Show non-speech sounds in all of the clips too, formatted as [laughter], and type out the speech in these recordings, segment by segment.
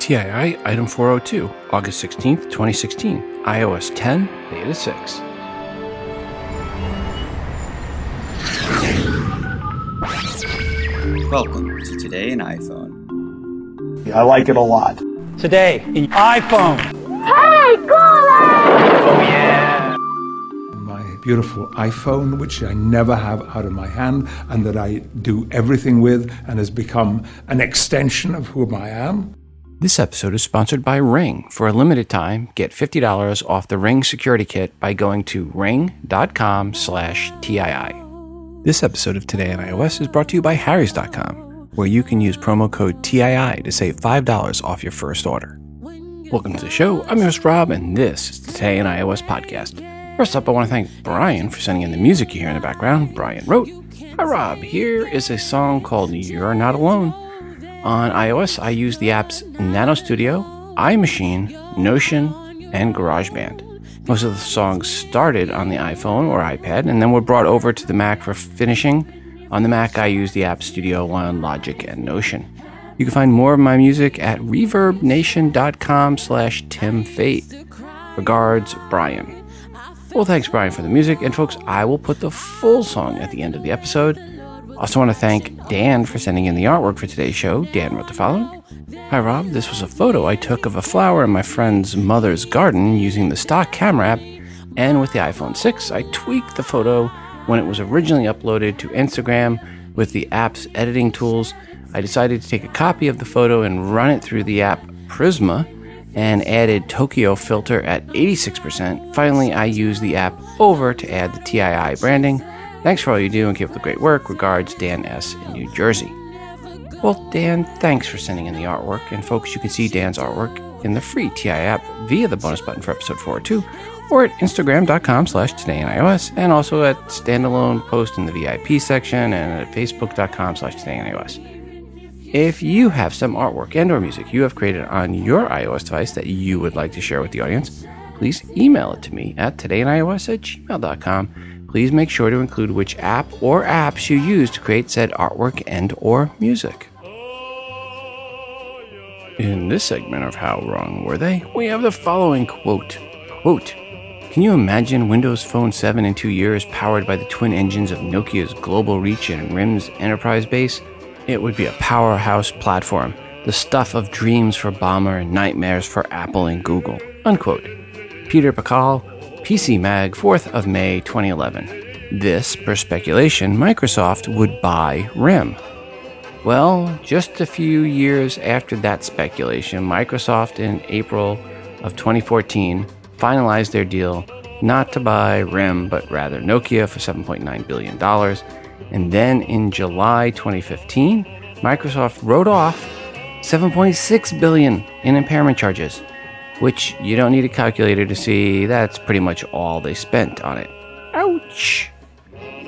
TII Item 402, August 16th, 2016, iOS 10, Beta 6. Welcome to Today in iPhone. I like it a lot. Today in iPhone. Hey Google oh, my beautiful iPhone, which I never have out of my hand and that I do everything with and has become an extension of whom I am. This episode is sponsored by Ring. For a limited time, get $50 off the Ring security kit by going to ring.com slash TII. This episode of Today on iOS is brought to you by Harrys.com, where you can use promo code TII to save $5 off your first order. Welcome to the show. I'm your host, Rob, and this is the Today on iOS podcast. First up, I want to thank Brian for sending in the music you hear in the background. Brian wrote, Hi, Rob. Here is a song called You're Not Alone. On iOS, I use the apps Nano Studio, iMaschine, Notion, and GarageBand. Most of the songs started on the iPhone or iPad and then were brought over to the Mac for finishing. On the Mac, I use the App Studio One, Logic, and Notion. You can find more of my music at reverbnation.com slash timfate. Regards, Brian. Well, thanks, Brian, for the music. And folks, I will put the full song at the end of the episode. Also, want to thank Dan for sending in the artwork for today's show. Dan wrote the following Hi, Rob. This was a photo I took of a flower in my friend's mother's garden using the stock camera app. And with the iPhone 6, I tweaked the photo when it was originally uploaded to Instagram with the app's editing tools. I decided to take a copy of the photo and run it through the app Prisma and added Tokyo filter at 86%. Finally, I used the app over to add the TII branding. Thanks for all you do and keep up the great work. Regards, Dan S. in New Jersey. Well, Dan, thanks for sending in the artwork. And folks, you can see Dan's artwork in the free TI app via the bonus button for episode 402 or at instagram.com slash today in iOS and also at standalone post in the VIP section and at facebook.com slash today in iOS. If you have some artwork and or music you have created on your iOS device that you would like to share with the audience, please email it to me at todayinios at gmail.com. Please make sure to include which app or apps you use to create said artwork and or music. In this segment of How Wrong Were They, we have the following quote. Quote, can you imagine Windows Phone 7 in two years powered by the twin engines of Nokia's Global Reach and RIM's enterprise base? It would be a powerhouse platform, the stuff of dreams for Ballmer and nightmares for Apple and Google. Unquote. Peter Pachal, PC Mag, 4th of May 2011. This, per speculation, Microsoft would buy RIM. Well, just a few years after that speculation, Microsoft in April of 2014 finalized their deal not to buy RIM, but rather Nokia for $7.9 billion. And then in July 2015, Microsoft wrote off 7.6 billion in impairment charges, which you don't need a calculator to see that's pretty much all they spent on it. Ouch!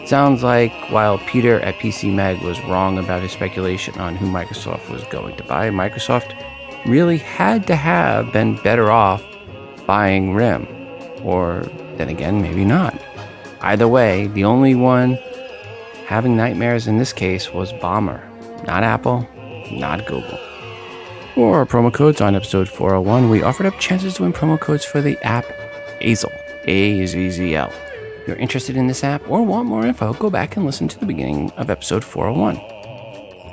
Sounds like while Peter at PC Mag was wrong about his speculation on who Microsoft was going to buy, Microsoft really had to have been better off buying RIM. Or then again, maybe not. Either way, the only one having nightmares in this case was Ballmer, not Apple, not Google. For our promo codes on episode 401, we offered up chances to win promo codes for the app AZZL, A Z Z L. If you're interested in this app or want more info, go back and listen to the beginning of episode 401.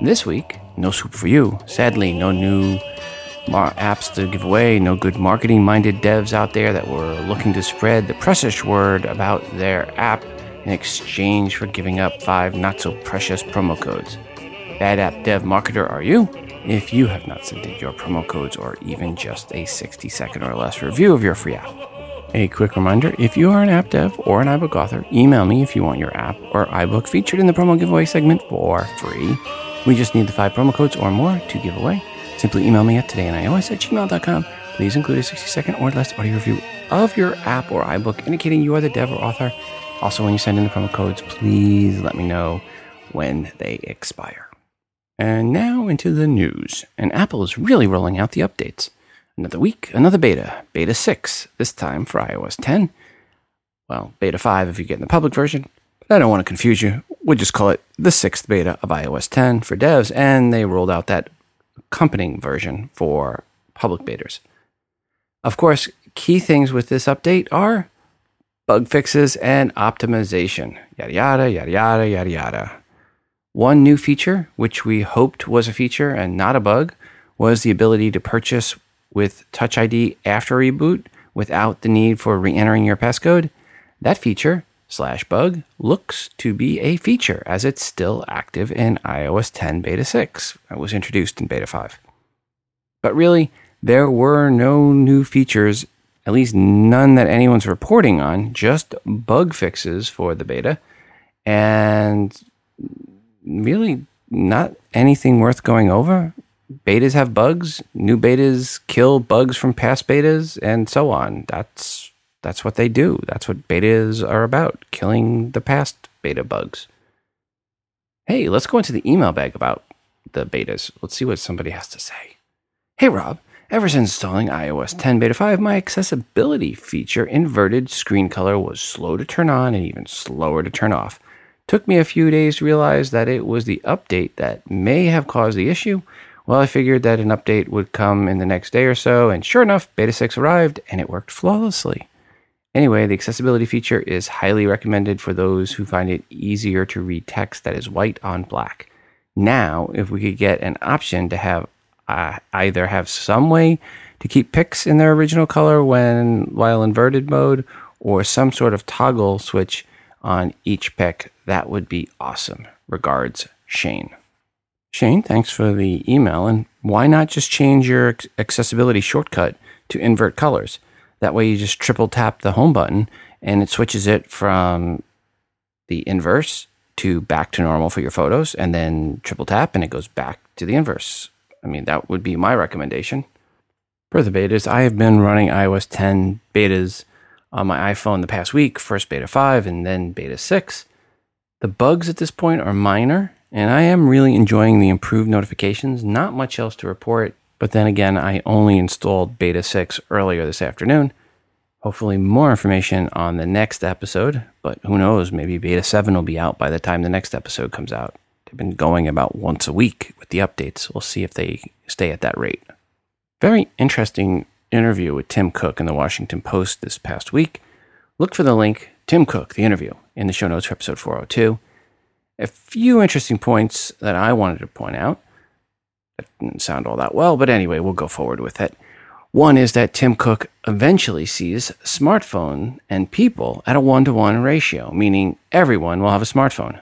This week, no soup for you. Sadly, no new mar- apps to give away, no good marketing minded devs out there that were looking to spread the precious word about their app in exchange for giving up five not so precious promo codes. Bad app dev marketer are you? If you have not sent in your promo codes or even just a 60 second or less review of your free app. A quick reminder if you are an app dev or an iBook author, email me if you want your app or iBook featured in the promo giveaway segment for free. We just need the five promo codes or more to give away. Simply email me at todayinios at gmail.com. Please include a 60 second or less audio review of your app or iBook indicating you are the dev or author. Also, when you send in the promo codes, please let me know when they expire. And now into the news. And Apple is really rolling out the updates. Another week, another beta, beta 6, this time for iOS 10. Well, beta 5 if you get in the public version. But I don't want to confuse you. We'll just call it the sixth beta of iOS 10 for devs, and they rolled out that accompanying version for public betas. Of course, key things with this update are bug fixes and optimization. Yada, yada, yada, yada, yada, yada. One new feature, which we hoped was a feature and not a bug, was the ability to purchase with Touch ID after reboot without the need for re entering your passcode. That feature, slash bug, looks to be a feature as it's still active in iOS 10 Beta 6. It was introduced in Beta 5. But really, there were no new features, at least none that anyone's reporting on, just bug fixes for the beta. And really not anything worth going over. Betas have bugs. New betas kill bugs from past betas, and so on. That's that's what they do. That's what betas are about: killing the past beta bugs. Hey, let's go into the email bag about the betas. Let's see what somebody has to say. Hey, Rob. Ever since installing iOS 10 Beta 5, my accessibility feature, inverted screen color, was slow to turn on and even slower to turn off. Took me a few days to realize that it was the update that may have caused the issue. Well, I figured that an update would come in the next day or so, and sure enough, Beta 6 arrived and it worked flawlessly. Anyway, the accessibility feature is highly recommended for those who find it easier to read text that is white on black. Now, if we could get an option to have uh, either have some way to keep pics in their original color when while inverted mode, or some sort of toggle switch on each pic, that would be awesome. Regards, Shane. Shane, thanks for the email. And why not just change your accessibility shortcut to invert colors? That way you just triple tap the home button and it switches it from the inverse to back to normal for your photos, and then triple tap and it goes back to the inverse. I mean, that would be my recommendation. For the betas, I have been running iOS 10 betas on my iPhone the past week, first beta 5 and then beta 6. The bugs at this point are minor, and I am really enjoying the improved notifications. Not much else to report, but then again, I only installed beta 6 earlier this afternoon. Hopefully, more information on the next episode, but who knows, maybe beta 7 will be out by the time the next episode comes out. They've been going about once a week with the updates. We'll see if they stay at that rate. Very interesting interview with Tim Cook in the Washington Post this past week. Look for the link, Tim Cook, the interview, in the show notes for episode 402. A few interesting points that I wanted to point out. That didn't sound all that well, but anyway, we'll go forward with it. One is that Tim Cook eventually sees smartphone and people at a one to one ratio, meaning everyone will have a smartphone.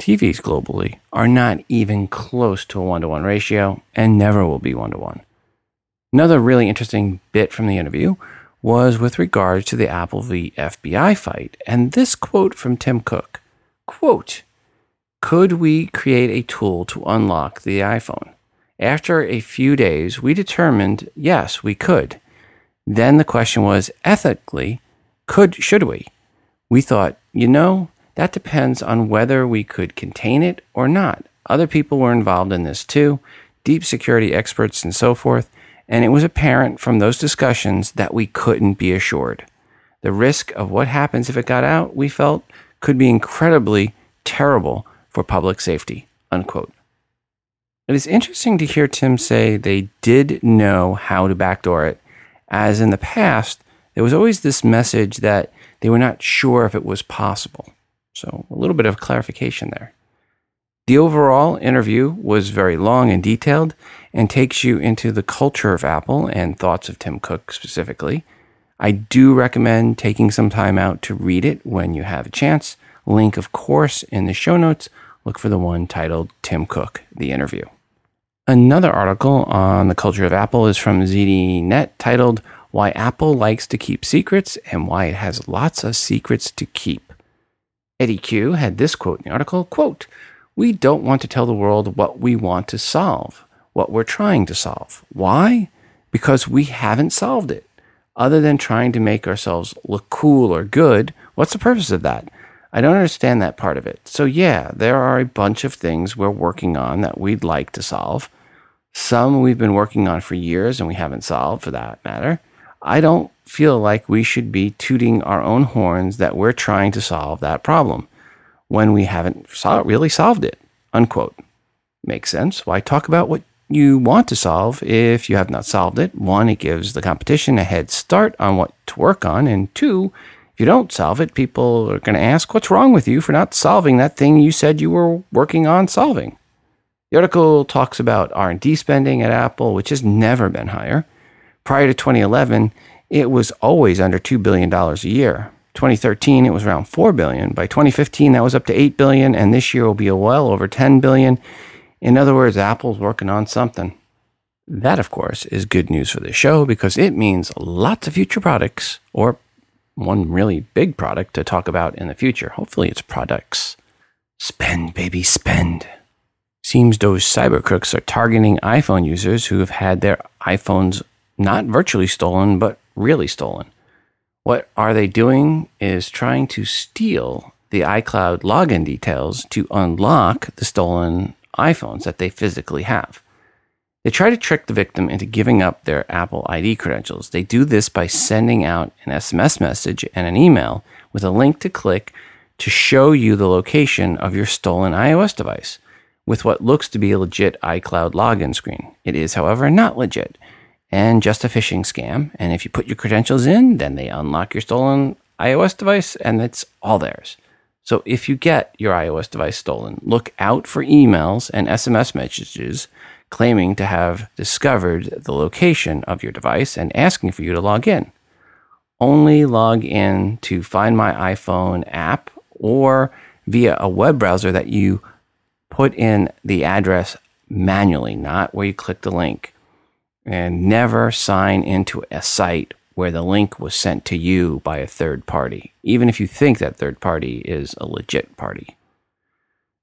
TVs globally are not even close to a one to one ratio and never will be one to one. Another really interesting bit from the interview was with regard to the Apple v. FBI fight, and this quote from Tim Cook quote, Could we create a tool to unlock the iPhone? After a few days, we determined yes, we could. Then the question was ethically, could should we? We thought, you know, that depends on whether we could contain it or not. Other people were involved in this too, deep security experts and so forth and it was apparent from those discussions that we couldn't be assured. The risk of what happens if it got out, we felt, could be incredibly terrible for public safety. Unquote. It is interesting to hear Tim say they did know how to backdoor it, as in the past, there was always this message that they were not sure if it was possible. So, a little bit of clarification there. The overall interview was very long and detailed and takes you into the culture of Apple and thoughts of Tim Cook specifically. I do recommend taking some time out to read it when you have a chance. Link, of course, in the show notes. Look for the one titled Tim Cook, the interview. Another article on the culture of Apple is from ZDNet titled Why Apple Likes to Keep Secrets and Why It Has Lots of Secrets to Keep. Eddie Cue had this quote in the article quote, we don't want to tell the world what we want to solve, what we're trying to solve. Why? Because we haven't solved it. Other than trying to make ourselves look cool or good, what's the purpose of that? I don't understand that part of it. So, yeah, there are a bunch of things we're working on that we'd like to solve. Some we've been working on for years and we haven't solved for that matter. I don't feel like we should be tooting our own horns that we're trying to solve that problem when we haven't really solved it. Unquote. Makes sense. Why talk about what you want to solve if you have not solved it. One, it gives the competition a head start on what to work on. And two, if you don't solve it, people are going to ask, what's wrong with you for not solving that thing you said you were working on solving? The article talks about R&D spending at Apple, which has never been higher. Prior to 2011, it was always under $2 billion a year. 2013, it was around 4 billion. By 2015, that was up to 8 billion, and this year will be well over 10 billion. In other words, Apple's working on something. That, of course, is good news for the show because it means lots of future products or one really big product to talk about in the future. Hopefully, it's products. Spend, baby, spend. Seems those cyber crooks are targeting iPhone users who have had their iPhones not virtually stolen, but really stolen. What are they doing is trying to steal the iCloud login details to unlock the stolen iPhones that they physically have. They try to trick the victim into giving up their Apple ID credentials. They do this by sending out an SMS message and an email with a link to click to show you the location of your stolen iOS device with what looks to be a legit iCloud login screen. It is, however, not legit and just a phishing scam. And if you put your credentials in, then they unlock your stolen iOS device and it's all theirs. So if you get your iOS device stolen, look out for emails and SMS messages claiming to have discovered the location of your device and asking for you to log in. Only log in to Find My iPhone app or via a web browser that you put in the address manually, not where you click the link. And never sign into a site where the link was sent to you by a third party, even if you think that third party is a legit party.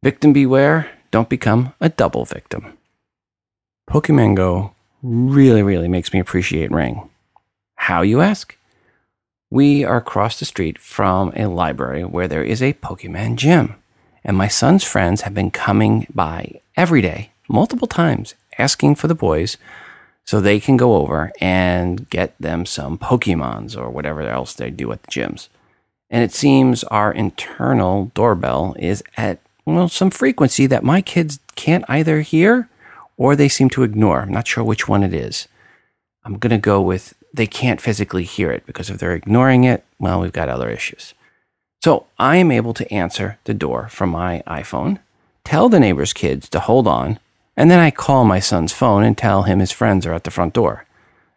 Victim beware, don't become a double victim. Pokemon Go really, really makes me appreciate Ring. How, you ask? We are across the street from a library where there is a Pokemon gym, and my son's friends have been coming by every day, multiple times, asking for the boys so they can go over and get them some Pokemons or whatever else they do at the gyms. And it seems our internal doorbell is at well some frequency that my kids can't either hear or they seem to ignore. I'm not sure which one it is. I'm going to go with they can't physically hear it because if they're ignoring it, well, we've got other issues. So I am able to answer the door from my iPhone, tell the neighbor's kids to hold on, and then I call my son's phone and tell him his friends are at the front door.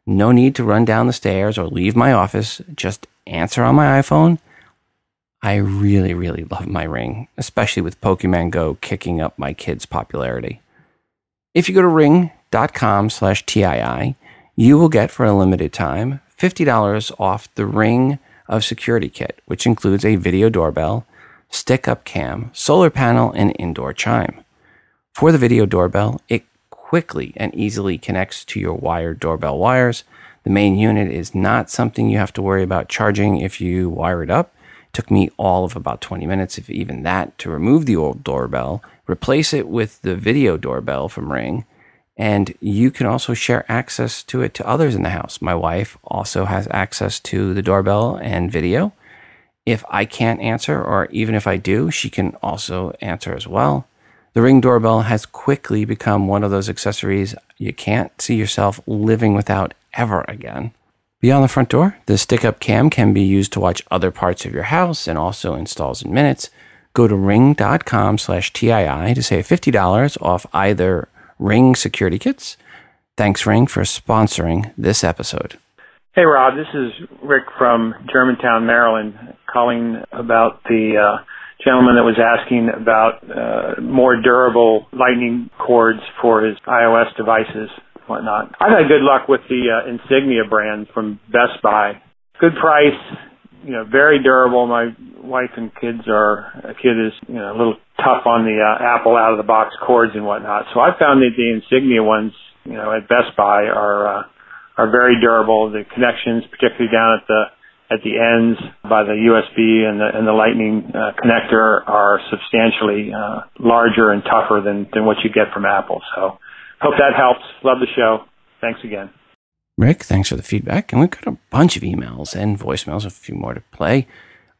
No need to run down the stairs or leave my office. Just answer on my iPhone. I really, really love my ring, especially with Pokemon Go kicking up my kids' popularity. If you go to ring.com slash TII, you will get for a limited time $50 off the Ring of Security Kit, which includes a video doorbell, stick up cam, solar panel, and indoor chime. For the video doorbell, it quickly and easily connects to your wired doorbell wires. The main unit is not something you have to worry about charging if you wire it up. It took me all of about 20 minutes, if even that, to remove the old doorbell, replace it with the video doorbell from Ring, and you can also share access to it to others in the house. My wife also has access to the doorbell and video. If I can't answer, or even if I do, she can also answer as well. The Ring doorbell has quickly become one of those accessories you can't see yourself living without ever again. Beyond the front door, the stick up cam can be used to watch other parts of your house and also installs in minutes. Go to ring.com slash TII to save $50 off either Ring security kits. Thanks, Ring, for sponsoring this episode. Hey, Rob. This is Rick from Germantown, Maryland, calling about the uh, gentleman that was asking about uh, more durable lightning cords for his iOS devices, whatnot. I've had good luck with the uh, Insignia brand from Best Buy. Good price, you know, very durable. My wife and kids are, a kid is, you know, a little tough on the uh, Apple out of the box cords and whatnot. So I found that the Insignia ones, you know, at Best Buy are, uh, are very durable. The connections, particularly down at the at the ends by the USB and the, and the Lightning uh, connector are substantially uh, larger and tougher than, than what you get from Apple. So hope that helps. Love the show. Thanks again. Rick, thanks for the feedback. And we've got a bunch of emails and voicemails, a few more to play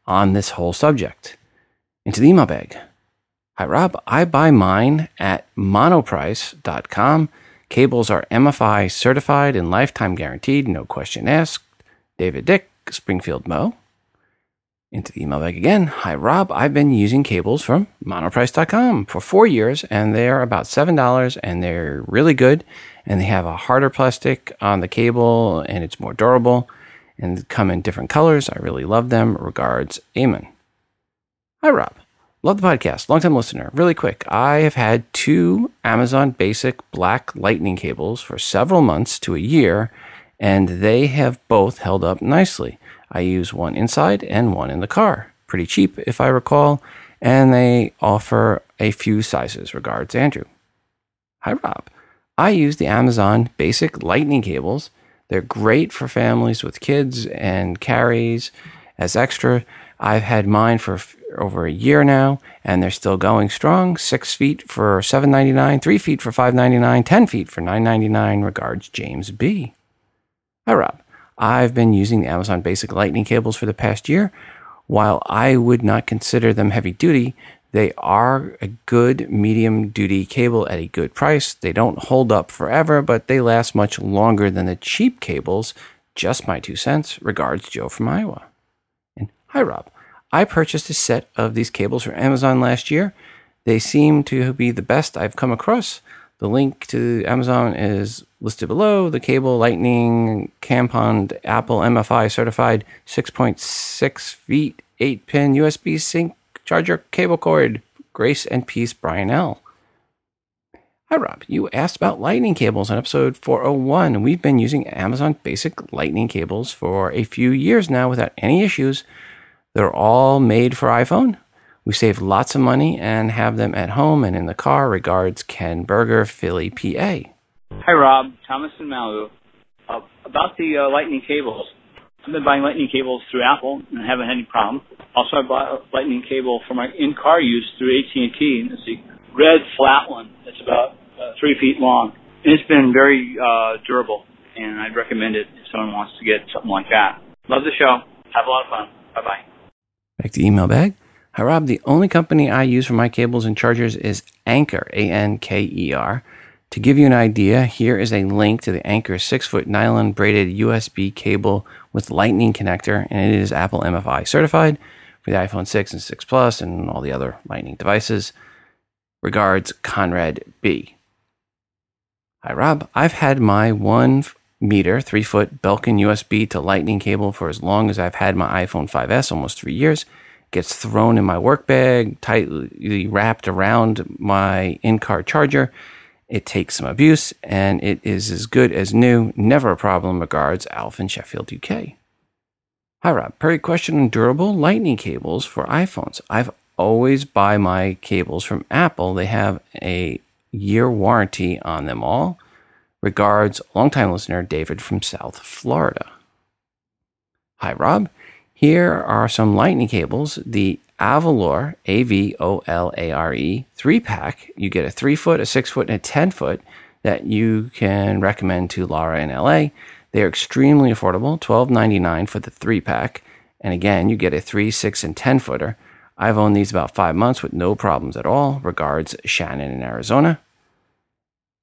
on this whole subject. Into the email bag. Hi, Rob. I buy mine at monoprice.com Cables are MFI certified and lifetime guaranteed, no question asked. David Dick, Springfield Mo. Into the email bag again. Hi, Rob. I've been using cables from monoprice.com for four years, and they're about $7, and they're really good. And they have a harder plastic on the cable, and it's more durable, and come in different colors. I really love them. Regards, Eamon. Hi, Rob. Love the podcast. Long-time listener. Really quick. I have had two Amazon Basic black lightning cables for several months to a year, and they have both held up nicely. I use one inside and one in the car. Pretty cheap, if I recall, and they offer a few sizes. Regards, Andrew. Hi, Rob. I use the Amazon Basic Lightning cables. They're great for families with kids and carries as extra. I've had mine for over a year now, and they're still going strong. Six feet for seven ninety nine, three feet for five ninety nine, ten feet for nine ninety nine. Regards, James B. Hi, Rob. I've been using the Amazon Basic Lightning cables for the past year. While I would not consider them heavy duty, they are a good medium duty cable at a good price. They don't hold up forever, but they last much longer than the cheap cables. Just my two cents. Regards, Joe from Iowa. And hi, Rob. I purchased a set of these cables from Amazon last year. They seem to be the best I've come across. The link to Amazon is listed below. The cable, Lightning, Campond, Apple MFI certified 6.6 feet, 8 pin USB sync charger cable cord. Grace and peace, Brian L. Hi, Rob. You asked about lightning cables on episode 401. We've been using Amazon basic lightning cables for a few years now without any issues. They're all made for iPhone. We save lots of money and have them at home and in the car. Regards, Ken Berger, Philly, PA. Hi, Rob. Thomas in Malibu. Uh, about the uh, lightning cables. I've been buying lightning cables through Apple and haven't had any problem. Also, I bought a lightning cable for my in-car use through AT&T. It's a red flat one. It's about uh, three feet long. And it's been very uh, durable, and I'd recommend it if someone wants to get something like that. Love the show. Have a lot of fun. Bye-bye. Back to email bag. Hi, Rob. The only company I use for my cables and chargers is Anker, A N K E R. To give you an idea, here is a link to the Anker 6 foot nylon braided USB cable with lightning connector, and it is Apple MFI certified for the iPhone 6 and 6 Plus and all the other lightning devices. Regards, Conrad B. Hi, Rob. I've had my one meter, three foot Belkin USB to lightning cable for as long as I've had my iPhone 5S, almost three years. Gets thrown in my work bag, tightly wrapped around my in car charger. It takes some abuse and it is as good as new. Never a problem. Regards, Alf in Sheffield, UK. Hi, Rob. Perry question on durable lightning cables for iPhones. I've always buy my cables from Apple. They have a year warranty on them all. Regards, longtime listener David from South Florida. Hi, Rob. Here are some lightning cables. The Avolare, A V O L A R E, three pack. You get a three foot, a six foot, and a 10 foot that you can recommend to Laura in LA. They are extremely affordable, $12.99 for the three pack. And again, you get a three, six, and 10 footer. I've owned these about five months with no problems at all. Regards, Shannon in Arizona.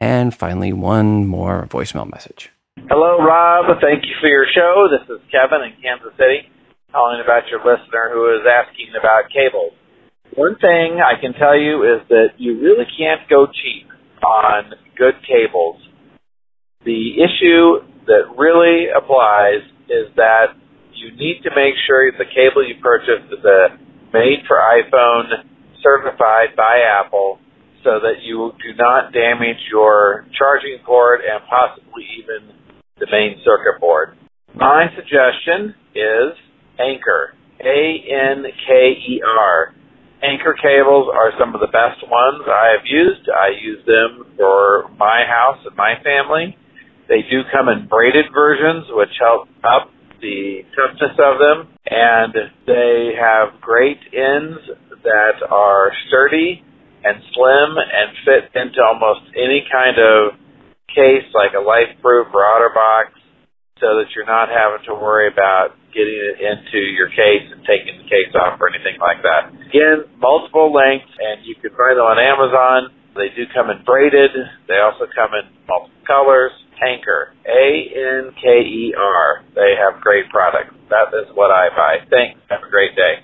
And finally, one more voicemail message. Hello, Rob. Thank you for your show. This is Kevin in Kansas City calling about your listener who is asking about cables. One thing I can tell you is that you really can't go cheap on good cables. The issue that really applies is that you need to make sure the cable you purchase is a made for iPhone certified by Apple so that you do not damage your charging port and possibly even the main circuit board. My suggestion is Anker. A-N-K-E-R. Anker cables are some of the best ones I have used. I use them for my house and my family. They do come in braided versions, which help up the toughness of them, and they have great ends that are sturdy and slim and fit into almost any kind of case like a LifeProof or OtterBox so that you're not having to worry about getting it into your case and taking the case off or anything like that. Again, multiple lengths and you can find them on Amazon They do come in braided. They also come in multiple colors. Anker, A-N-K-E-R. They have great products. That is what I buy. Thanks. Have a great day.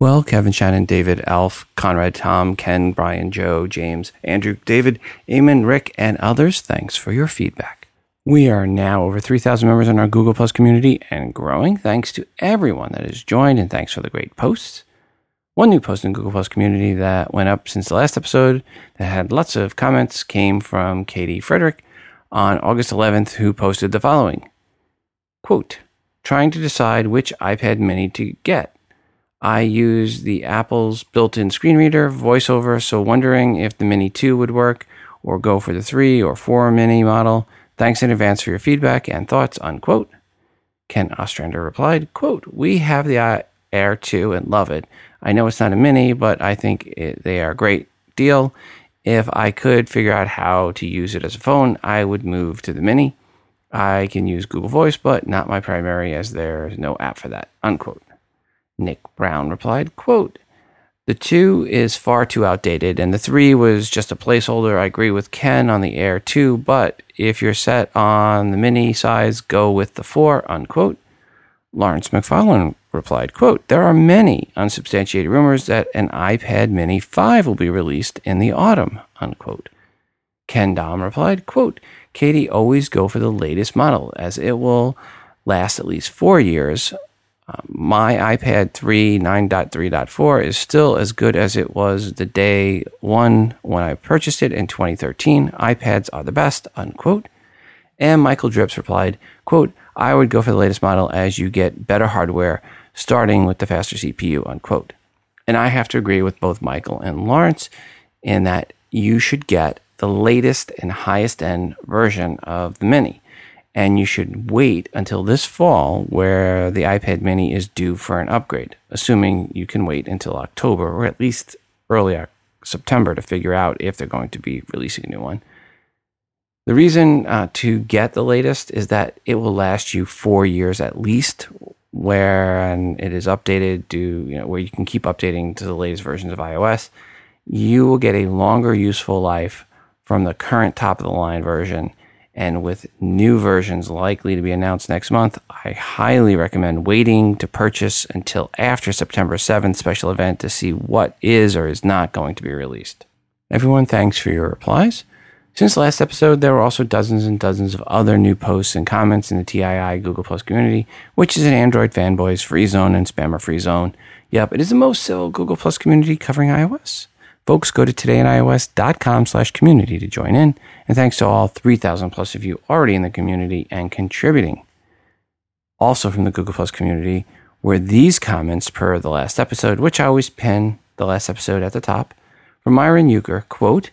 Well, Kevin, Shannon, David, Alf, Conrad, Tom, Ken, Brian, Joe, James, Andrew, David, Eamon, Rick, and others, thanks for your feedback. We are now over 3,000 members in our Google Plus community and growing. Thanks to everyone that has joined and thanks for the great posts. One new post in Google Plus community that went up since the last episode that had lots of comments came from Katie Frederick on August 11th, who posted the following Quote, trying to decide which iPad mini to get. I use the Apple's built in screen reader, voiceover, so wondering if the Mini 2 would work or go for the 3 or 4 Mini model. Thanks in advance for your feedback and thoughts, unquote. Ken Ostrander replied, quote, We have the Air 2 and love it. I know it's not a Mini, but I think it, they are a great deal. If I could figure out how to use it as a phone, I would move to the Mini. I can use Google Voice, but not my primary as there's no app for that, unquote. Nick Brown replied, quote, the two is far too outdated, and the three was just a placeholder. I agree with Ken on the Air 2, but if you're set on the mini size, go with the four, unquote. Lawrence McFarlane replied, quote, There are many unsubstantiated rumors that an iPad mini 5 will be released in the autumn, unquote. Ken Dom replied, quote, Katie, always go for the latest model, as it will last at least four years my iPad 3 9.3.4 is still as good as it was the day one when I purchased it in 2013. iPads are the best, unquote. And Michael Drips replied, quote, I would go for the latest model as you get better hardware, starting with the faster CPU, unquote. And I have to agree with both Michael and Lawrence in that you should get the latest and highest end version of the Mini and you should wait until this fall where the iPad mini is due for an upgrade, assuming you can wait until October or at least early September to figure out if they're going to be releasing a new one. The reason uh, to get the latest is that it will last you four years at least, where it is updated to you know where you can keep updating to the latest versions of iOS. You will get a longer useful life from the current top of the line version and with new versions likely to be announced next month, I highly recommend waiting to purchase until after September 7th special event to see what is or is not going to be released. Everyone, thanks for your replies. Since last episode, there were also dozens and dozens of other new posts and comments in the TII Google Plus community, which is an Android fanboys free zone and spammer free zone. Yep, it is the most civil Google Plus community covering iOS. Folks, go to todayinios.com slash community to join in. And thanks to all 3,000 plus of you already in the community and contributing. Also from the Google Plus community were these comments per the last episode, which I always pin the last episode at the top. From Myron Euchre, quote,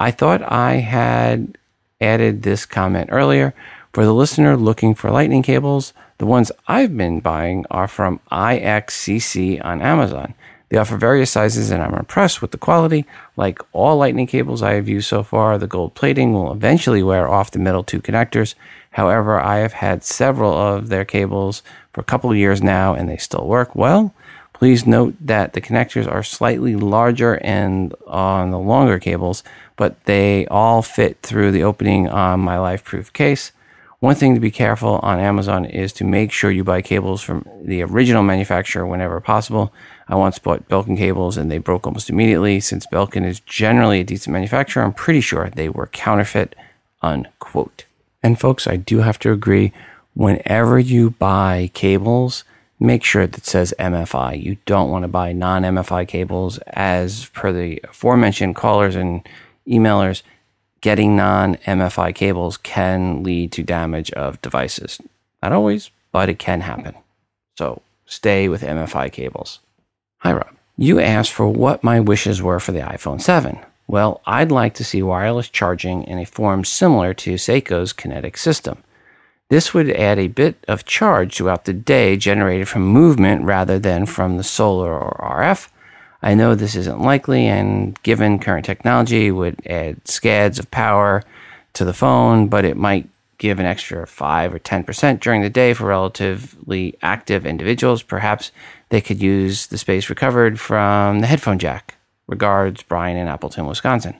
I thought I had added this comment earlier. For the listener looking for lightning cables, the ones I've been buying are from IXCC on Amazon. They offer various sizes, and I'm impressed with the quality. Like all lightning cables I have used so far, the gold plating will eventually wear off the middle two connectors. However, I have had several of their cables for a couple of years now, and they still work well. Please note that the connectors are slightly larger and uh, on the longer cables, but they all fit through the opening on my LifeProof case. One thing to be careful on Amazon is to make sure you buy cables from the original manufacturer whenever possible. I once bought Belkin cables and they broke almost immediately. Since Belkin is generally a decent manufacturer, I'm pretty sure they were counterfeit, unquote. And folks, I do have to agree. Whenever you buy cables, make sure that it says MFI. You don't want to buy non MFI cables. As per the aforementioned callers and emailers, getting non MFI cables can lead to damage of devices. Not always, but it can happen. So stay with MFI cables. Hi, Rob. You asked for what my wishes were for the iPhone 7. Well, I'd like to see wireless charging in a form similar to Seiko's kinetic system. This would add a bit of charge throughout the day generated from movement rather than from the solar or RF. I know this isn't likely, and given current technology, would add scads of power to the phone, but it might give an extra 5 or 10% during the day for relatively active individuals. Perhaps they could use the space recovered from the headphone jack. Regards, Brian in Appleton, Wisconsin.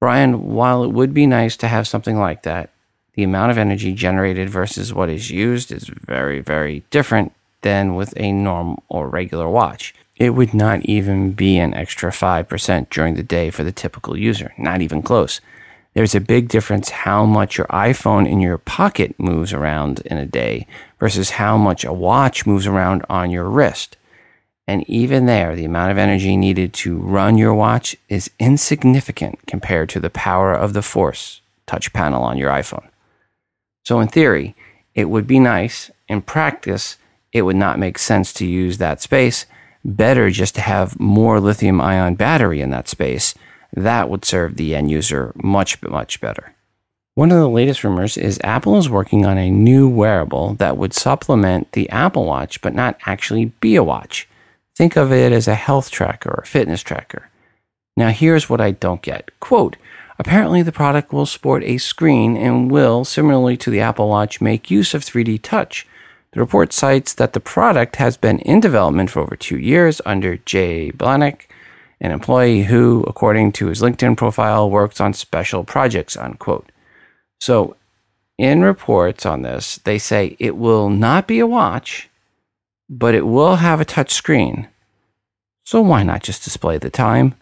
Brian, while it would be nice to have something like that, the amount of energy generated versus what is used is very, very different than with a normal or regular watch. It would not even be an extra 5% during the day for the typical user, not even close. There's a big difference how much your iPhone in your pocket moves around in a day versus how much a watch moves around on your wrist. And even there, the amount of energy needed to run your watch is insignificant compared to the power of the Force touch panel on your iPhone. So, in theory, it would be nice. In practice, it would not make sense to use that space. Better just to have more lithium ion battery in that space. That would serve the end user much, much better. One of the latest rumors is Apple is working on a new wearable that would supplement the Apple Watch but not actually be a watch. Think of it as a health tracker or fitness tracker. Now, here's what I don't get. Quote, apparently the product will sport a screen and will, similarly to the Apple Watch, make use of 3D touch. The report cites that the product has been in development for over two years under Jay Blahnik, an employee who, according to his LinkedIn profile, works on special projects, unquote. So, in reports on this, they say it will not be a watch, but it will have a touch screen. So why not just display the time?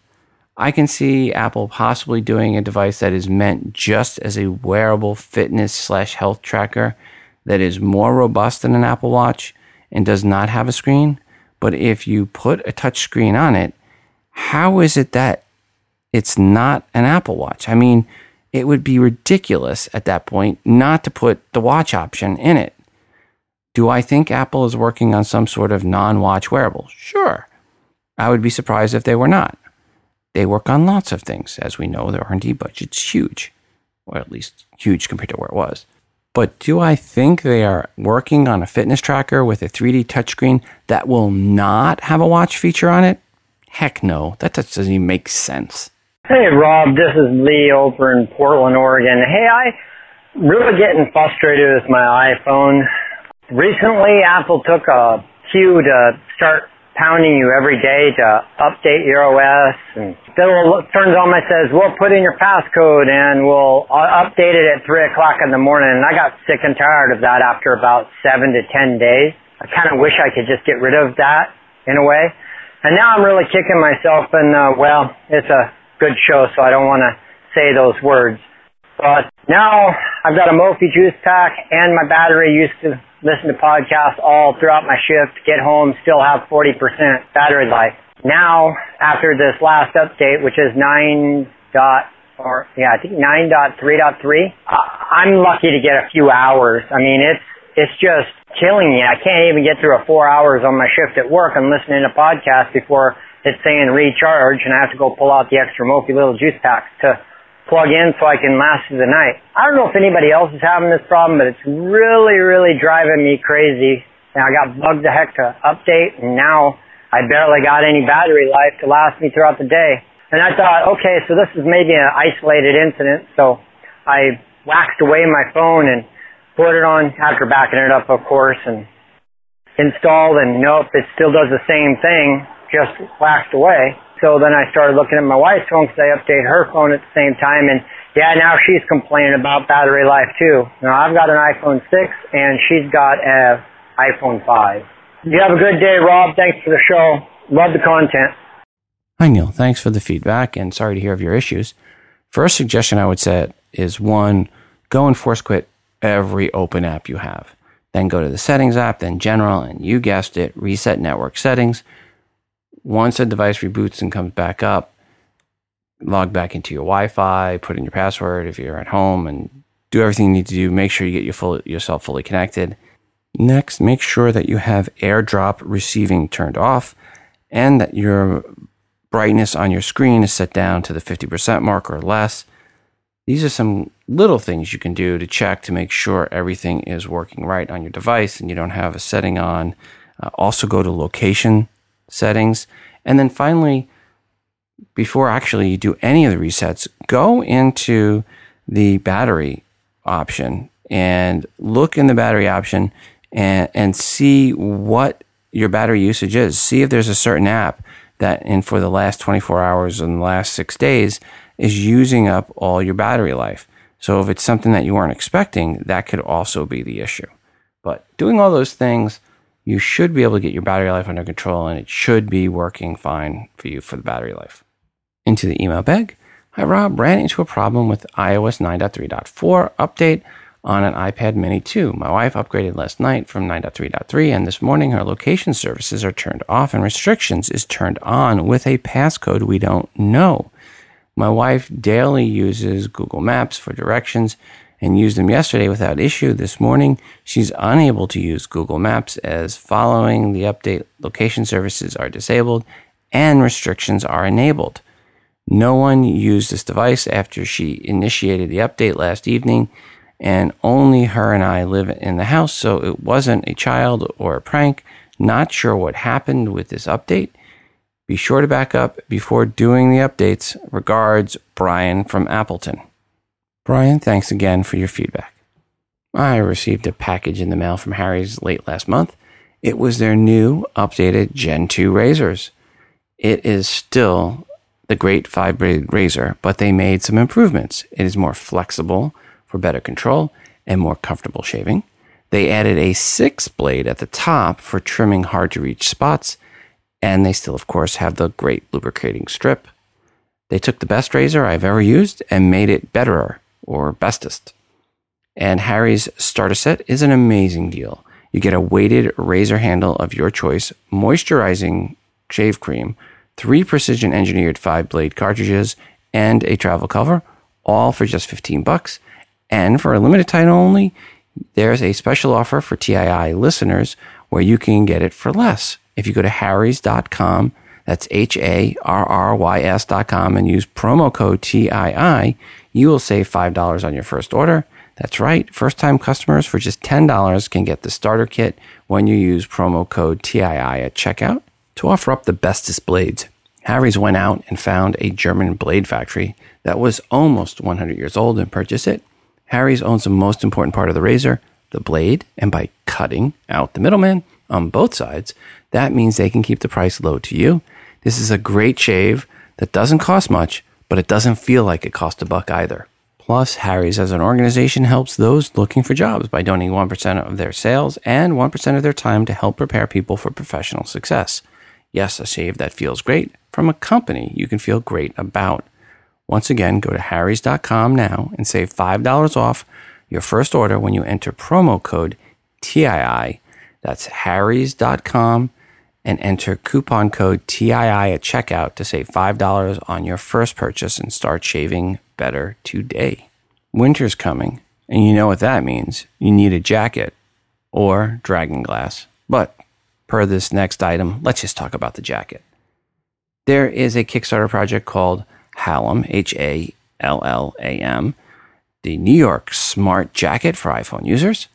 I can see Apple possibly doing a device that is meant just as a wearable fitness slash health tracker that is more robust than an Apple Watch and does not have a screen. But if you put a touch screen on it, how is it that it's not an Apple Watch? I mean, it would be ridiculous at that point not to put the watch option in it. Do I think Apple is working on some sort of non watch wearable? Sure. I would be surprised if they were not. They work on lots of things. As we know, their R&D budget's huge, or at least huge compared to where it was. But do I think they are working on a fitness tracker with a 3D touchscreen that will not have a watch feature on it? Heck no. That doesn't even make sense. Hey, Rob. This is Lee over in Portland, Oregon. Hey, I really getting frustrated with my iPhone. Recently, Apple took a cue to start pounding you every day to update your OS and still turns on and says, we'll put in your passcode and we'll uh, update it at 3 o'clock in the morning. And I got sick and tired of that after about 7 to 10 days. I kind of wish I could just get rid of that in a way. And now I'm really kicking myself and, uh, well, it's a good show, so I don't want to say those words. But now I've got a Mophie juice pack and my battery used to listen to podcasts all throughout my shift, get home, still have 40% battery life. Now, after this last update, which is 9 dot, or yeah, I think 9.3.3, I'm lucky to get a few hours. I mean, it's, it's just killing me. I can't even get through a four hours on my shift at work and listening to podcasts before it's saying recharge and I have to go pull out the extra Mophie little juice packs to plug in so I can last through the night. I don't know if anybody else is having this problem, but it's really, really driving me crazy. And I got bugged the heck to update, and now I barely got any battery life to last me throughout the day. And I thought, okay, so this is maybe an isolated incident. So I waxed away my phone and put it on after backing it up, of course, and installed. And nope, it still does the same thing, just waxed away. So then I started looking at my wife's phone because I update her phone at the same time. And yeah, now she's complaining about battery life too. Now I've got an iPhone 6 and she's got an iPhone 5. You have a good day, Rob. Thanks for the show. Love the content. Hi, Neil. Thanks for the feedback and sorry to hear of your issues. First suggestion I would set is one, go and force quit every open app you have. Then go to the settings app, then general, and you guessed it, reset network settings once a device reboots and comes back up, log back into your Wi-Fi, put in your password if you're at home, and do everything you need to do. Make sure you get your full, yourself fully connected. Next, make sure that you have AirDrop receiving turned off and that your brightness on your screen is set down to the 50% mark or less. These are some little things you can do to check to make sure everything is working right on your device and you don't have a setting on. Uh, also, go to location settings. And then finally, before actually you do any of the resets, go into the battery option and look in the battery option and, and see what your battery usage is. See if there's a certain app that in for the last 24 hours and the last six days is using up all your battery life. So if it's something that you weren't expecting, that could also be the issue. But doing all those things, you should be able to get your battery life under control and it should be working fine for you for the battery life. Into the email bag. Hi Rob, ran into a problem with iOS 9.3.4 update on an iPad mini 2. My wife upgraded last night from 9.3.3 and this morning her location services are turned off and restrictions is turned on with a passcode we don't know. My wife daily uses Google Maps for directions and used them yesterday without issue. This morning, she's unable to use Google Maps as following the update, location services are disabled and restrictions are enabled. No one used this device after she initiated the update last evening, and only her and I live in the house, so it wasn't a child or a prank. Not sure what happened with this update. Be sure to back up before doing the updates. Regards, Brian from Appleton. Brian, thanks again for your feedback. I received a package in the mail from Harry's late last month. It was their new, updated Gen 2 razors. It is still the great five blade razor, but they made some improvements. It is more flexible for better control and more comfortable shaving. They added a six blade at the top for trimming hard to reach spots, and they still, of course, have the great lubricating strip. They took the best razor I've ever used and made it betterer or bestest. And Harry's starter set is an amazing deal. You get a weighted razor handle of your choice, moisturizing shave cream, three precision engineered five blade cartridges, and a travel cover, all for just 15 bucks. And for a limited time only, there's a special offer for TII listeners where you can get it for less. If you go to harrys.com, that's H A R R Y S.com, and use promo code TII, you will save $5 on your first order. That's right, first time customers for just $10 can get the starter kit when you use promo code TII at checkout to offer up the bestest blades. Harry's went out and found a German blade factory that was almost 100 years old and purchased it. Harry's owns the most important part of the razor, the blade, and by cutting out the middleman on both sides, that means they can keep the price low to you. This is a great shave that doesn't cost much but it doesn't feel like it cost a buck either. Plus, Harry's as an organization helps those looking for jobs by donating 1% of their sales and 1% of their time to help prepare people for professional success. Yes, a shave that feels great from a company you can feel great about. Once again, go to harrys.com now and save $5 off your first order when you enter promo code TII. That's harrys.com and enter coupon code TII at checkout to save $5 on your first purchase and start shaving better today. Winter's coming, and you know what that means. You need a jacket or dragon glass. But per this next item, let's just talk about the jacket. There is a Kickstarter project called Hallam, H A L L A M, the New York Smart Jacket for iPhone users.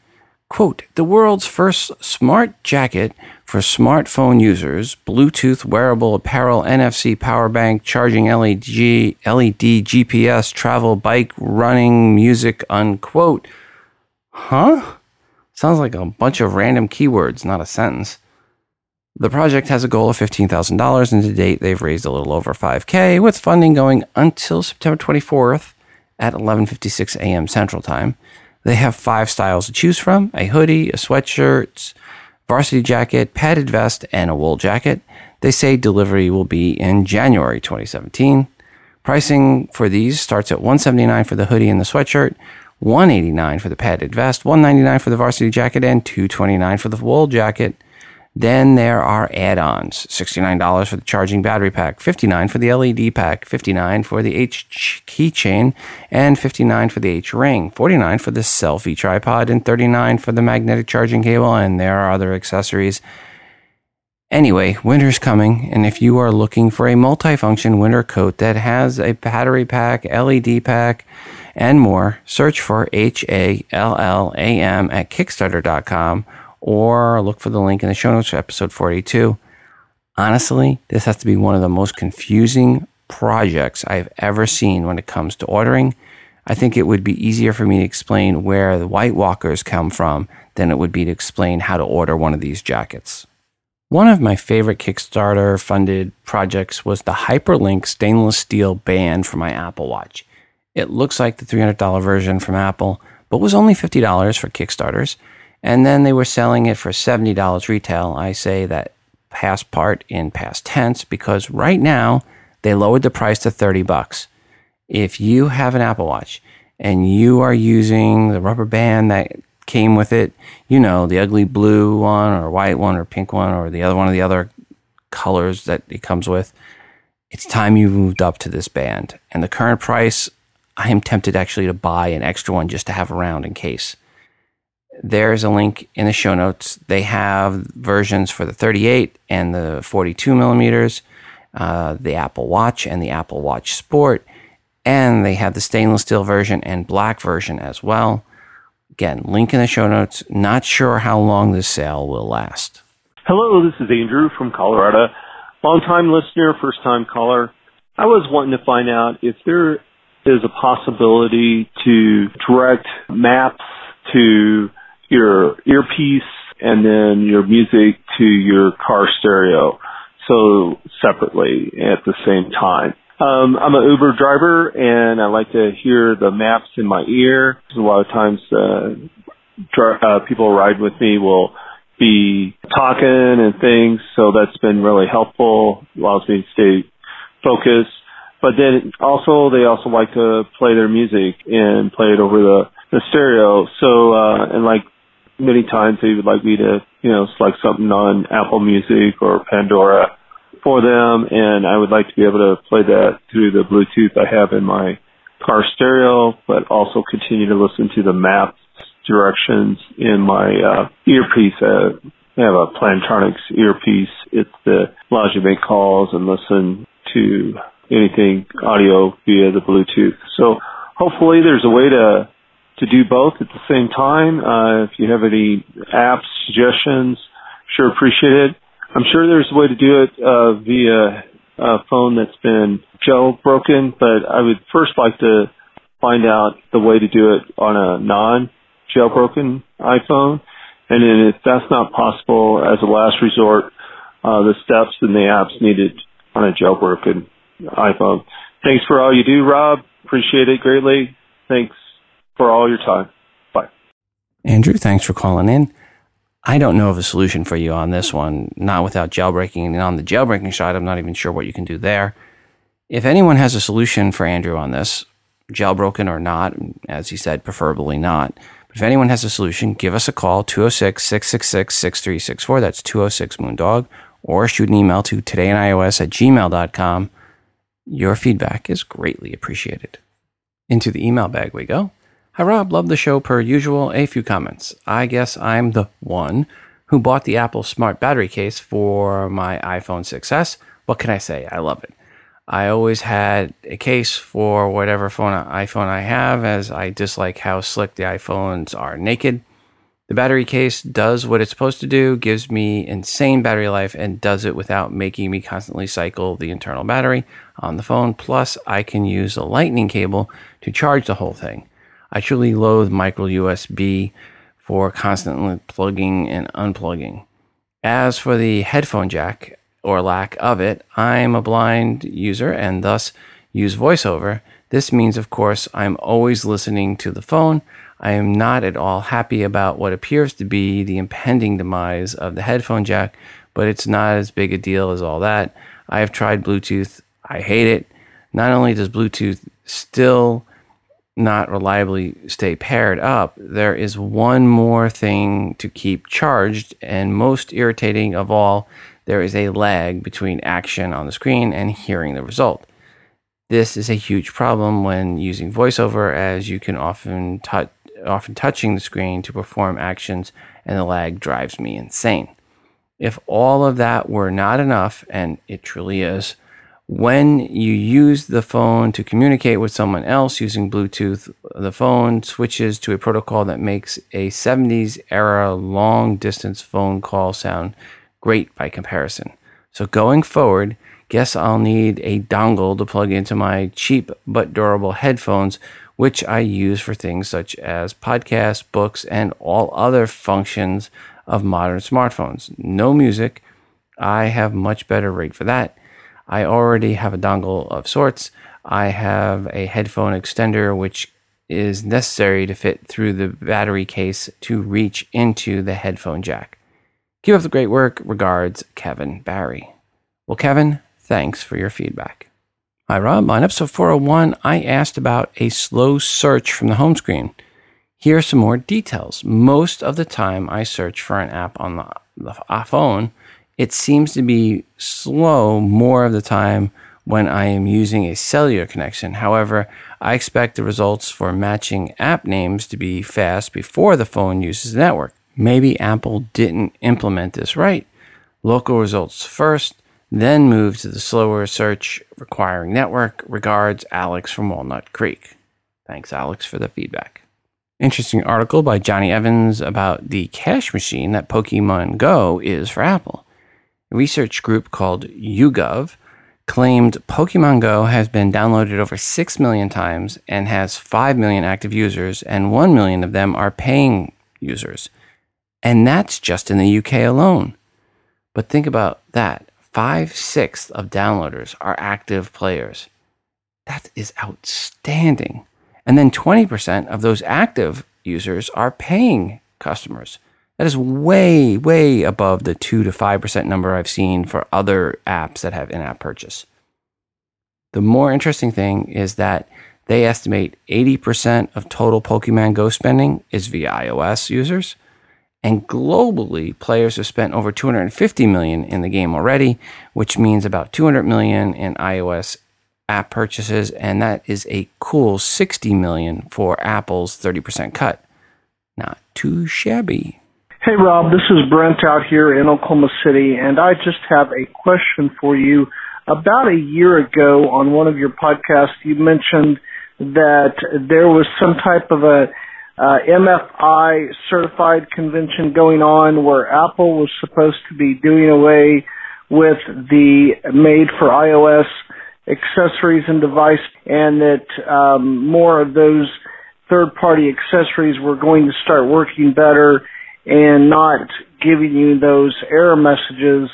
Quote, the world's first smart jacket for smartphone users, Bluetooth wearable apparel, NFC power bank, charging LED, LED, GPS, travel, bike, running, music, unquote. Huh? Sounds like a bunch of random keywords, not a sentence. The project has a goal of $15,000 and to date they've raised a little over 5k with funding going until September 24th at 11:56 a.m. Central Time. They have five styles to choose from a hoodie, a sweatshirt, varsity jacket, padded vest, and a wool jacket. They say delivery will be in January 2017. Pricing for these starts at 179 for the hoodie and the sweatshirt, 189 for the padded vest, 199 for the varsity jacket, and 229 for the wool jacket. Then there are add-ons: $69 for the charging battery pack, $59 for the LED pack, $59 for the H keychain, and $59 for the H ring, $49 for the selfie tripod, and $39 for the magnetic charging cable, and there are other accessories. Anyway, winter's coming, and if you are looking for a multifunction winter coat that has a battery pack, LED pack, and more, search for H A L L A M at Kickstarter.com or look for the link in the show notes for episode 42. Honestly, this has to be one of the most confusing projects I've ever seen when it comes to ordering. I think it would be easier for me to explain where the White Walkers come from than it would be to explain how to order one of these jackets. One of my favorite Kickstarter funded projects was the Hyperlink stainless steel band for my Apple Watch. It looks like the $300 version from Apple, but was only $50 for Kickstarters. And then they were selling it for $70 retail. I say that past part in past tense because right now they lowered the price to 30 bucks. If you have an Apple Watch and you are using the rubber band that came with it, you know, the ugly blue one or white one or pink one or the other one of the other colors that it comes with, it's time you moved up to this band. And the current price, I am tempted actually to buy an extra one just to have around in case. There's a link in the show notes. They have versions for the 38 and the 42 millimeters, uh, the Apple Watch and the Apple Watch Sport, and they have the stainless steel version and black version as well. Again, link in the show notes. Not sure how long this sale will last. Hello, this is Andrew from Colorado. Long time listener, first time caller. I was wanting to find out if there is a possibility to direct maps to your earpiece and then your music to your car stereo. So separately at the same time. Um, I'm an Uber driver and I like to hear the maps in my ear. A lot of times, uh, dri- uh, people ride with me will be talking and things. So that's been really helpful. Allows me to stay focused. But then also, they also like to play their music and play it over the, the stereo. So, uh, and like many times they would like me to, you know, select something on Apple Music or Pandora for them, and I would like to be able to play that through the Bluetooth I have in my car stereo, but also continue to listen to the map directions in my uh, earpiece. Uh, I have a Plantronics earpiece. It's the allows you make calls and listen to anything audio via the Bluetooth. So hopefully there's a way to to do both at the same time. Uh, if you have any apps, suggestions, sure appreciate it. I'm sure there's a way to do it uh, via a phone that's been jailbroken, but I would first like to find out the way to do it on a non-jailbroken iPhone. And then if that's not possible, as a last resort, uh, the steps and the apps needed on a jailbroken iPhone. Thanks for all you do, Rob. Appreciate it greatly. Thanks for all your time. Bye. Andrew, thanks for calling in. I don't know of a solution for you on this one, not without jailbreaking. And on the jailbreaking side, I'm not even sure what you can do there. If anyone has a solution for Andrew on this, jailbroken or not, as he said, preferably not. But if anyone has a solution, give us a call, 206 666 6364. That's 206 Moondog. Or shoot an email to todayinios at gmail.com. Your feedback is greatly appreciated. Into the email bag we go. Hi, Rob. Love the show per usual. A few comments. I guess I'm the one who bought the Apple Smart Battery case for my iPhone 6S. What can I say? I love it. I always had a case for whatever phone iPhone I have, as I dislike how slick the iPhones are naked. The battery case does what it's supposed to do, gives me insane battery life, and does it without making me constantly cycle the internal battery on the phone. Plus, I can use a lightning cable to charge the whole thing. I truly loathe micro USB for constantly plugging and unplugging. As for the headphone jack, or lack of it, I'm a blind user and thus use VoiceOver. This means, of course, I'm always listening to the phone. I am not at all happy about what appears to be the impending demise of the headphone jack, but it's not as big a deal as all that. I have tried Bluetooth. I hate it. Not only does Bluetooth still not reliably stay paired up, there is one more thing to keep charged, and most irritating of all, there is a lag between action on the screen and hearing the result. This is a huge problem when using voiceover, as you can often touch often touching the screen to perform actions, and the lag drives me insane. If all of that were not enough, and it truly is, when you use the phone to communicate with someone else using Bluetooth, the phone switches to a protocol that makes a 70s era long distance phone call sound great by comparison. So going forward, guess I'll need a dongle to plug into my cheap but durable headphones, which I use for things such as podcasts, books, and all other functions of modern smartphones. No music, I have much better rig for that. I already have a dongle of sorts. I have a headphone extender which is necessary to fit through the battery case to reach into the headphone jack. Keep up the great work. Regards, Kevin Barry. Well, Kevin, thanks for your feedback. Hi, Rob. On episode 401, I asked about a slow search from the home screen. Here are some more details. Most of the time I search for an app on the, the phone, it seems to be slow more of the time when I am using a cellular connection. However, I expect the results for matching app names to be fast before the phone uses the network. Maybe Apple didn't implement this right. Local results first, then move to the slower search requiring network. Regards, Alex from Walnut Creek. Thanks, Alex, for the feedback. Interesting article by Jonny Evans about the cash machine that Pokemon Go is for Apple. Research group called YouGov claimed Pokemon Go has been downloaded over 6 million times and has 5 million active users, and 1 million of them are paying users. And that's just in the UK alone. But think about that five sixths of downloaders are active players. That is outstanding. And then 20% of those active users are paying customers. That is way, way above the 2 to 5% number I've seen for other apps that have in app purchase. The more interesting thing is that they estimate 80% of total Pokemon Go spending is via iOS users. And globally, players have spent over 250 million in the game already, which means about 200 million in iOS app purchases, and that is a cool 60 million for Apple's 30% cut. Not too shabby. Hey, Rob, this is Brent out here in Oklahoma City, and I just have a question for you. About a year ago on one of your podcasts, you mentioned that there was some type of a uh, MFI certified convention going on where Apple was supposed to be doing away with the made for iOS accessories and device, and that um, more of those third party accessories were going to start working better and not giving you those error messages.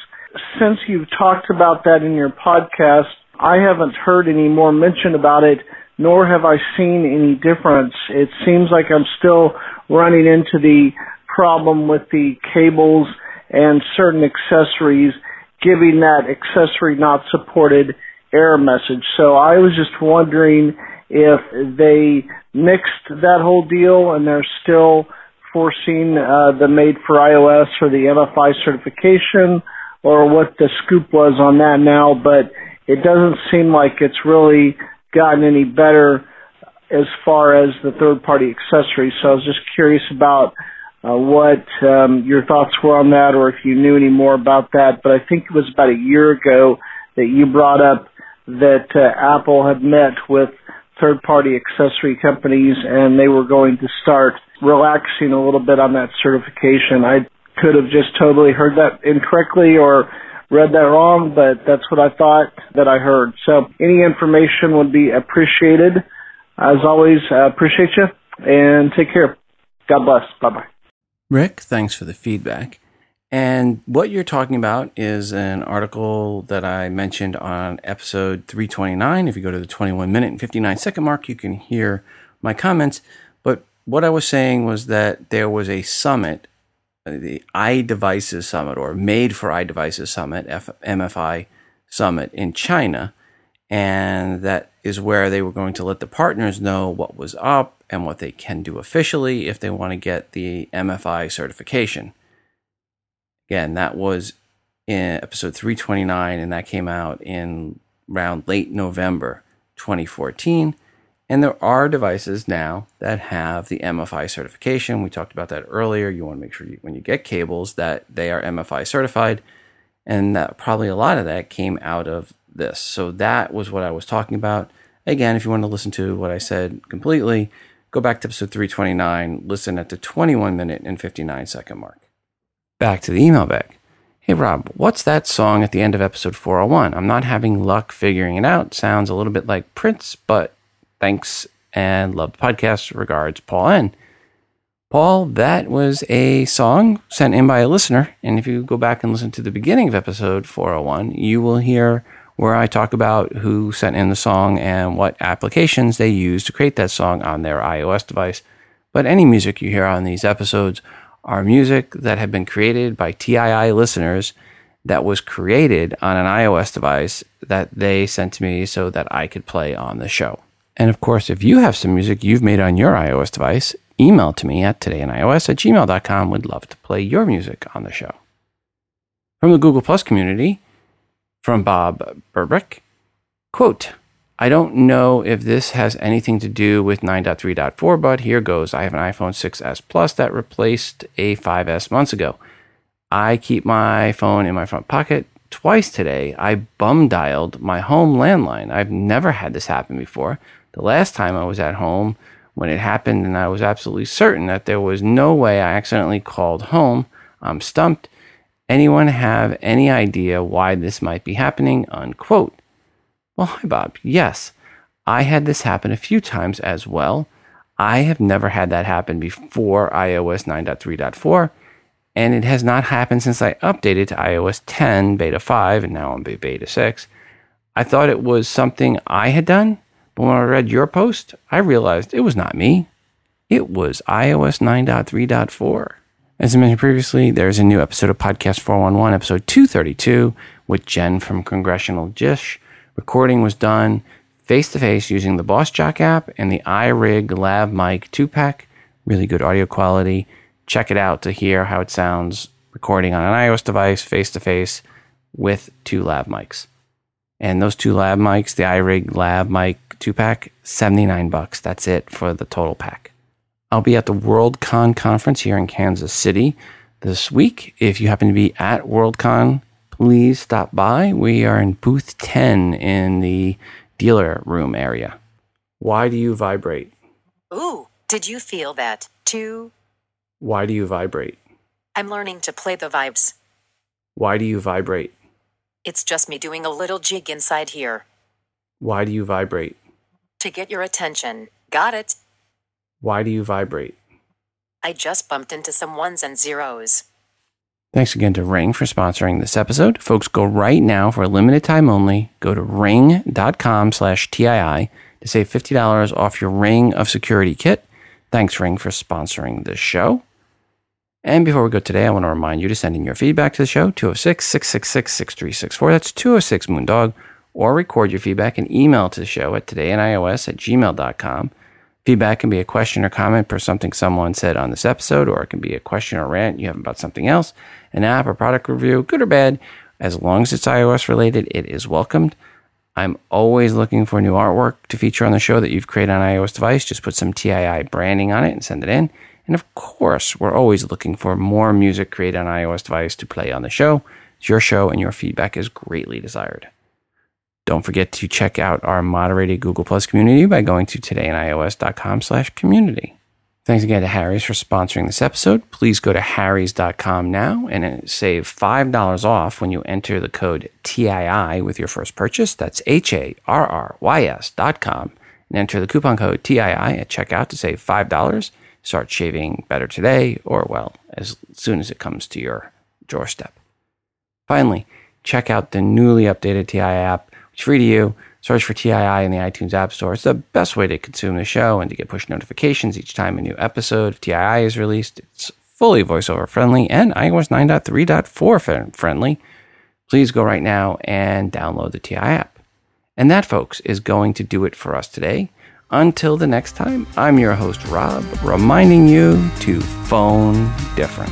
Since you've talked about that in your podcast, I haven't heard any more mention about it, nor have I seen any difference. It seems like I'm still running into the problem with the cables and certain accessories giving that accessory not supported error message. So I was just wondering if they mixed that whole deal and they're still forcing uh, the made for iOS or the MFI certification or what the scoop was on that now, but it doesn't seem like it's really gotten any better as far as the third party accessories. So I was just curious about uh, what um, your thoughts were on that or if you knew any more about that. But I think it was about a year ago that you brought up that uh, Apple had met with third party accessory companies and they were going to start relaxing a little bit on that certification. I could have just totally heard that incorrectly or read that wrong, but that's what I thought that I heard. So any information would be appreciated. As always, I appreciate you and take care. God bless. Bye bye. Rick, thanks for the feedback. And what you're talking about is an article that I mentioned on episode 329. If you go to the 21 minute and 59 second mark, you can hear my comments. But what I was saying was that there was a summit, uh, the iDevices Summit or Made for iDevices Summit, F- MFI Summit in China. And that is where they were going to let the partners know what was up and what they can do officially if they want to get the MFI certification. Again, that was in episode 329, and that came out in around late November 2014. And there are devices now that have the MFI certification. We talked about that earlier. You want to make sure you, when you get cables that they are MFI certified. And that probably a lot of that came out of this. So that was what I was talking about. Again, if you want to listen to what I said completely, go back to episode 329, listen at the 21 minute and 59 second mark back to the email bag. Hey Rob, what's that song at the end of episode 401? I'm not having luck figuring it out. Sounds a little bit like Prince, but thanks and love the podcast. Regards, Paul N. Paul, that was a song sent in by a listener. And if you go back and listen to the beginning of episode 401, you will hear where I talk about who sent in the song and what applications they use to create that song on their iOS device. But any music you hear on these episodes are music that have been created by TII listeners that was created on an iOS device that they sent to me so that I could play on the show. And of course, if you have some music you've made on your iOS device, email to me at todayinios at gmail.com. Would love to play your music on the show. From the Google Plus community, from Bob Burbrick, quote, I don't know if this has anything to do with 9.3.4, but here goes. I have an iPhone 6s Plus that replaced a 5s months ago. I keep my phone in my front pocket. Twice today, I bum dialed my home landline. I've never had this happen before. The last time I was at home, when it happened and I was absolutely certain that there was no way I accidentally called home. I'm stumped. Anyone have any idea why this might be happening? Unquote. Well, hi, Bob. Yes, I had this happen a few times as well. I have never had that happen before iOS 9.3.4, and it has not happened since I updated to iOS 10 beta 5, and now I'm beta 6. I thought it was something I had done, but when I read your post, I realized it was not me. It was iOS 9.3.4. As I mentioned previously, there's a new episode of Podcast 411, episode 232, with Jen from Congressional Dish. Recording was done face to face using the BossJock app and the iRig Lav Mic 2 pack. Really good audio quality. Check it out to hear how it sounds recording on an iOS device face to face with two lav mics. And those two lav mics, the iRig Lav Mic two pack, 79 bucks. That's it for the total pack. I'll be at the Worldcon conference here in Kansas City this week. If you happen to be at Worldcon, please stop by. We are in booth 10 in the dealer room area. Why do you vibrate? Ooh, did you feel that too? Why do you vibrate? I'm learning to play the vibes. Why do you vibrate? It's just me doing a little jig inside here. Why do you vibrate? to get your attention. Got it. Why do you vibrate? I just bumped into some ones and zeros. Thanks again to Ring for sponsoring this episode. Folks, go right now for a limited time only. Go to ring.com slash TII to save $50 off your Ring of Security kit. Thanks, Ring, for sponsoring this show. And before we go today, I want to remind you to send in your feedback to the show, 206 666 6364. That's 206 Moondog or record your feedback and email to the show at todayinios at gmail.com. Feedback can be a question or comment for something someone said on this episode, or it can be a question or rant you have about something else, an app or product review, good or bad. As long as it's iOS related, it is welcomed. I'm always looking for new artwork to feature on the show that you've created on iOS device. Just put some TII branding on it and send it in. And of course, we're always looking for more music created on iOS device to play on the show. It's your show, and your feedback is greatly desired. Don't forget to check out our moderated Google Plus community by going to todayinios.com slash community. Thanks again to Harry's for sponsoring this episode. Please go to harrys.com now and save $5 off when you enter the code TII with your first purchase. That's H-A-R-R-Y-S dot com and enter the coupon code TII at checkout to save $5. Start shaving better today or, well, as soon as it comes to your doorstep. Finally, check out the newly updated TII app it's free to you. Search for TII in the iTunes App Store. It's the best way to consume the show and to get push notifications each time a new episode of TII is released. It's fully voiceover friendly and iOS 9.3.4 friendly. Please go right now and download the TII app. And that, folks, is going to do it for us today. Until the next time, I'm your host, Rob, reminding you to phone different.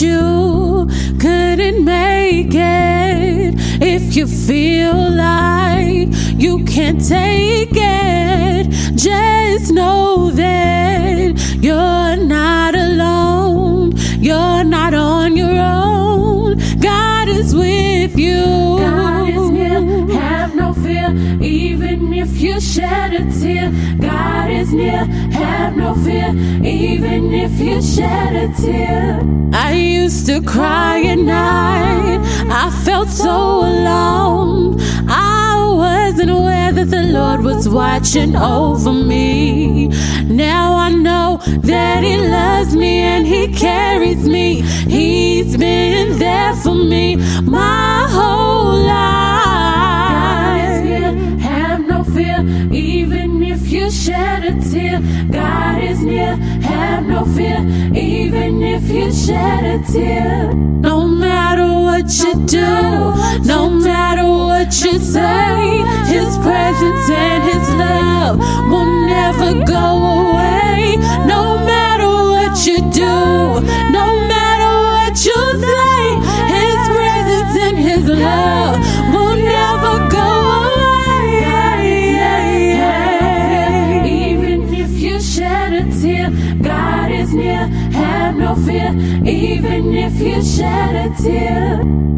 you you couldn't make it, if you feel like you can't take it, just know that you're not alone. You're not on even if you shed a tear. God is near. Have no fear, even if you shed a tear. I used to cry at night. I felt so alone. I wasn't aware that the Lord was watching over me. Now I know that He loves me and He carries me. He's been there for me my whole life. Shed a tear. God is near, have no fear, even if you shed a tear. No matter what you do, no matter what you say, His presence and His love will never go away. No matter what you do, no matter you shed a tear.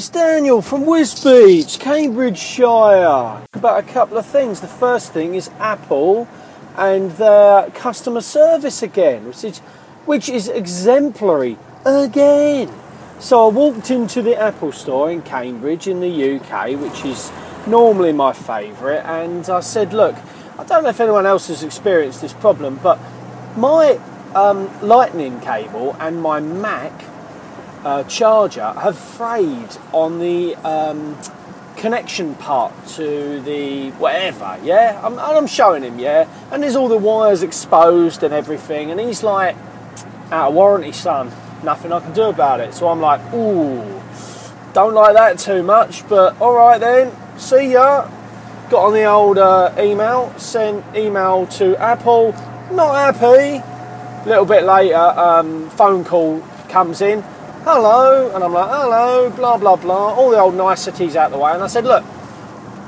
It's Daniel from Wisbech, Cambridgeshire. About a couple of things. The first thing is Apple and their customer service again, which is, which is exemplary again. So I walked into the Apple store in Cambridge in the UK, which is normally my favourite, and I said, Look, I don't know if anyone else has experienced this problem, but my um, lightning cable and my Mac uh, charger have frayed on the um, connection part to the whatever, yeah? I'm, and I'm showing him, yeah? And there's all the wires exposed and everything, and he's like, out of warranty, son. Nothing I can do about it. So I'm like, ooh, don't like that too much, but alright then, see ya. Got on the old uh, email, sent email to Apple, not happy. A little bit later, um, phone call comes in hello, and I'm like, hello, blah, blah, blah, all the old niceties out the way. And I said, look,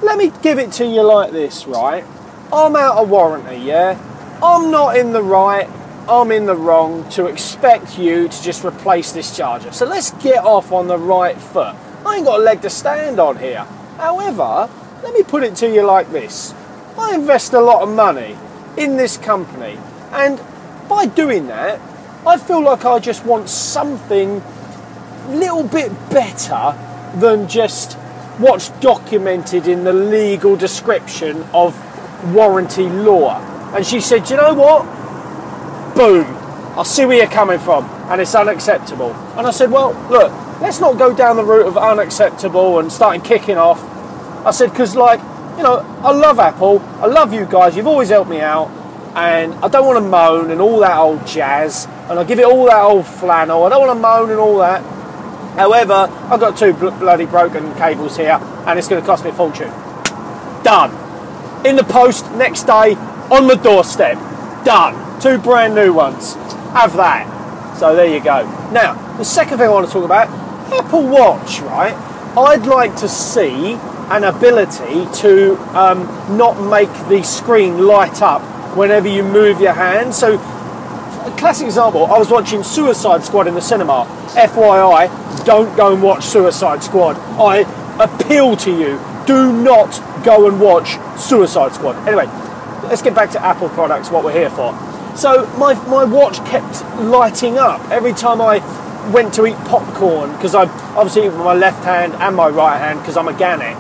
let me give it to you like this, right? I'm out of warranty, yeah? I'm not in the right, I'm in the wrong to expect you to just replace this charger. So let's get off on the right foot. I ain't got a leg to stand on here. However, let me put it to you like this I invest a lot of money in this company, and by doing that, I feel like I just want something little bit better than just what's documented in the legal description of warranty law. And she said, you know what? Boom. I see where you're coming from, and it's unacceptable. And I said, well, look, let's not go down the route of unacceptable and starting kicking off. I said, because, like, you know, I love Apple, I love you guys, you've always helped me out, and I don't want to moan and all that old jazz, and I give it all that old flannel, I don't want to moan and all that. However, I've got two bl- bloody broken cables here, and it's going to cost me a fortune. Done. In the post next day, on the doorstep. Done. Two brand new ones. Have that. So there you go. Now, the second thing I want to talk about Apple Watch, right? I'd like to see an ability to um, not make the screen light up whenever you move your hand. So, a classic example I was watching Suicide Squad in the cinema. FYI, don't go and watch Suicide Squad. I appeal to you, do not go and watch Suicide Squad. Anyway, let's get back to Apple products, what we're here for. So my, my watch kept lighting up every time I went to eat popcorn because I obviously with my left hand and my right hand because I'm a gannet.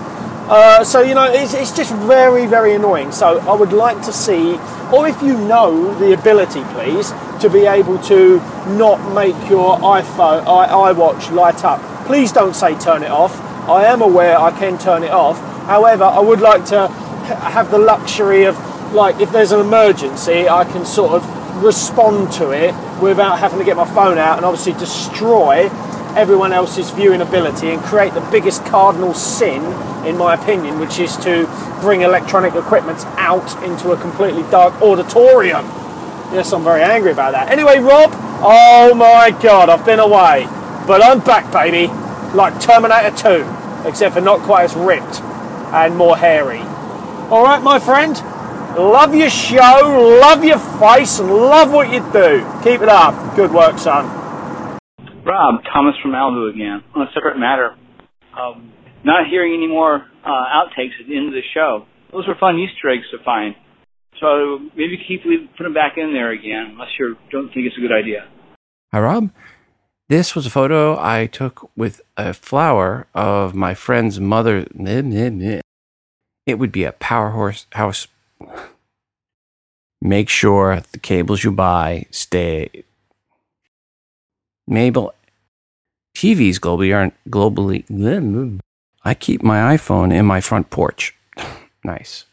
Uh, so you know it's, it's just very very annoying. So I would like to see, or if you know the ability, please, to be able to not make your iPhone i iWatch light up Please don't say turn it off. I am aware I can turn it off. However, I would like to have the luxury of, like, if there's an emergency, I can sort of respond to it without having to get my phone out and obviously destroy everyone else's viewing ability and create the biggest cardinal sin, in my opinion, which is to bring electronic equipment out into a completely dark auditorium. Yes, I'm very angry about that. Anyway, Rob, oh my god, I've been away. But I'm back, baby. Like Terminator 2, except for not quite as ripped and more hairy. Alright, my friend, love your show, love your face, love what you do. Keep it up. Good work, son. Rob, Thomas from Malibu again. On a separate matter, um, not hearing any more uh, outtakes at the end of the show. Those were fun Easter eggs to find. So maybe keep put them back in there again, unless you don't think it's a good idea. Hi, Rob. This was a photo I took with a flower of my friend's mother. It would be a power horse house. Make sure the cables you buy stay Mabel, TVs globally aren't globally. I keep my iPhone in my front porch. [laughs] nice.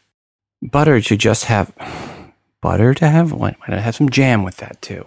Butter to just have [sighs] butter to have what? Might I have some jam with that too?